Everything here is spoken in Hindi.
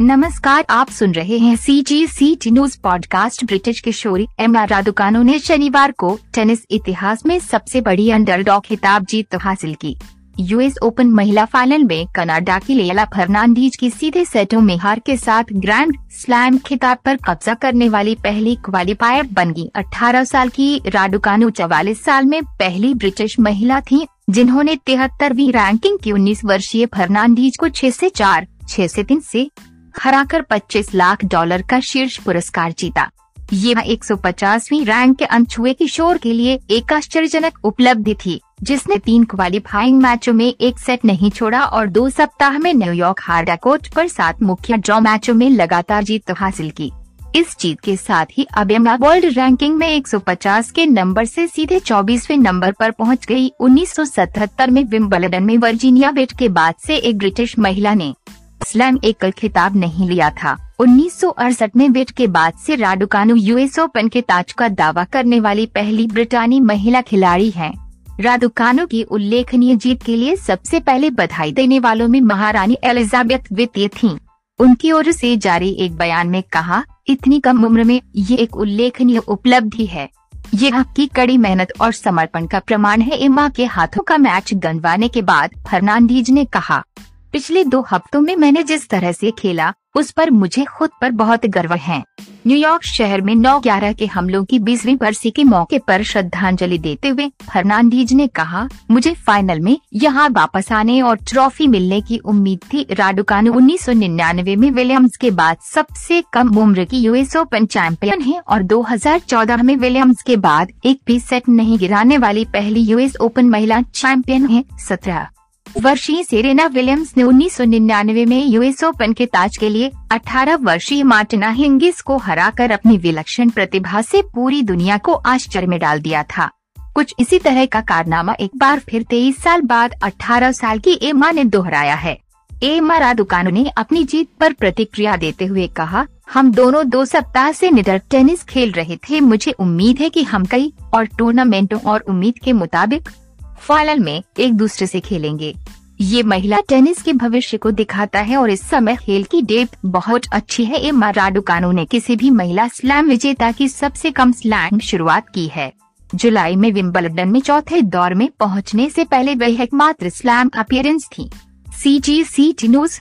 नमस्कार आप सुन रहे हैं C G C T news podcast British किशोरी एमा रादुकानो ने शनिवार को टेनिस इतिहास में सबसे बड़ी अंडरडॉग खिताब जीत हासिल की। यूएस ओपन महिला फाइनल में कनाडा की लेला फर्नांडीज की सीधे सेटों में हार के साथ ग्रैंड स्लैम खिताब पर कब्जा करने वाली पहली क्वालिफायर बन गई। 18 साल की राडुकानु चवालीस साल में पहली ब्रिटिश महिला थी जिन्होंने तिहत्तरवीं रैंकिंग की 19 वर्षीय फर्नांडीज को 6 से 4, 6 से 3 से हराकर 25 लाख डॉलर का शीर्ष पुरस्कार जीता। ये 150वीं रैंक के अनछुए किशोर के लिए एक आश्चर्यजनक उपलब्धि थी, जिसने तीन क्वालिफाइंग मैचों में एक सेट नहीं छोड़ा और दो सप्ताह में न्यूयॉर्क हार्डा कोर्ट पर सात मुख्य ड्रॉ मैचों में लगातार जीत हासिल की। इस जीत के साथ ही अब वर्ल्ड रैंकिंग में 150 के नंबर से सीधे 24वें नंबर पर पहुँच गई। 1977 में विम्बलडन में वर्जीनिया बेट के बाद से एक ब्रिटिश महिला ने स्लैम एकल खिताब नहीं लिया था। उन्नीस सौ अड़सठ में वेट के बाद से राडुकानु यूएस ओपन के ताज का दावा करने वाली पहली ब्रिटानी महिला खिलाड़ी है। राडुकानु की उल्लेखनीय जीत के लिए सबसे पहले बधाई देने वालों में महारानी एलिजाबेथ द्वितीय थी। उनकी ओर से जारी एक बयान में कहा, इतनी कम उम्र में ये एक उल्लेखनीय उपलब्धि है। ये आपकी कड़ी मेहनत और समर्पण का प्रमाण है। इमा के हाथों का मैच गंवाने के बाद फर्नांडीज ने कहा पिछले दो हफ्तों में मैंने जिस तरह से खेला, उस पर मुझे खुद पर बहुत गर्व है। न्यूयॉर्क शहर में नौ ग्यारह के हमलों की बीसवीं बरसी के मौके पर श्रद्धांजलि देते हुए फर्नांडीज ने कहा, मुझे फाइनल में यहाँ वापस आने और ट्रॉफी मिलने की उम्मीद थी। राडुकानु उन्नीस में विलियम्स के बाद सबसे कम उम्र की यूएस ओपन चैंपियन है और 2014 में विलियम्स के बाद एक भी सेट नहीं गिराने वाली पहली यूएस ओपन महिला चैंपियन है सत्रह। वर्षीय सेरेना विलियम्स ने उन्नीस सौ निन्यानवे में यूएस ओपन के ताज के लिए 18 वर्षीय मार्टिना हिंगिस को हराकर अपनी विलक्षण प्रतिभा से पूरी दुनिया को आश्चर्य में डाल दिया था। कुछ इसी तरह का कारनामा एक बार फिर 23 साल बाद 18 साल की एमा ने दोहराया है। एमा रादुकानो ने अपनी जीत पर प्रतिक्रिया देते हुए कहा, हम दोनों दो सप्ताह से निडर टेनिस खेल रहे थे। मुझे उम्मीद है कि हम कई और टूर्नामेंटों और उम्मीद के मुताबिक फाइनल में एक दूसरे से खेलेंगे। ये महिला टेनिस के भविष्य को दिखाता है और इस समय खेल की डेप बहुत अच्छी है। एमा राडुकानो ने किसी भी महिला स्लैम विजेता की सबसे कम स्लैम शुरुआत की है। जुलाई में विम्बलडन में चौथे दौर में पहुँचने से पहले वह एकमात्र स्लैम अपियरेंस थी। सी जी सी टी न्यूज़